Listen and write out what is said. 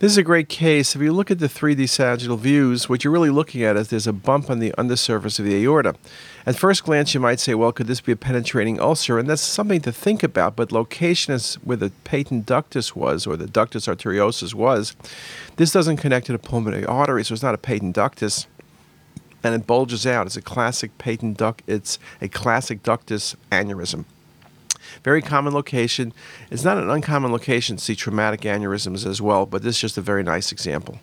This is a great case. If you look at the 3D sagittal views, what you're really looking at is there's a bump on the undersurface of the aorta. At first glance, you might say, well, could this be a penetrating ulcer? And that's something to think about, but location is where the patent ductus was, or the ductus arteriosus was. This doesn't connect to the pulmonary artery, so it's not a patent ductus. And it bulges out. It's a classic patent duct. It's a classic ductus aneurysm. Very common location. It's not an uncommon location to see traumatic aneurysms as well, but this is just a very nice example.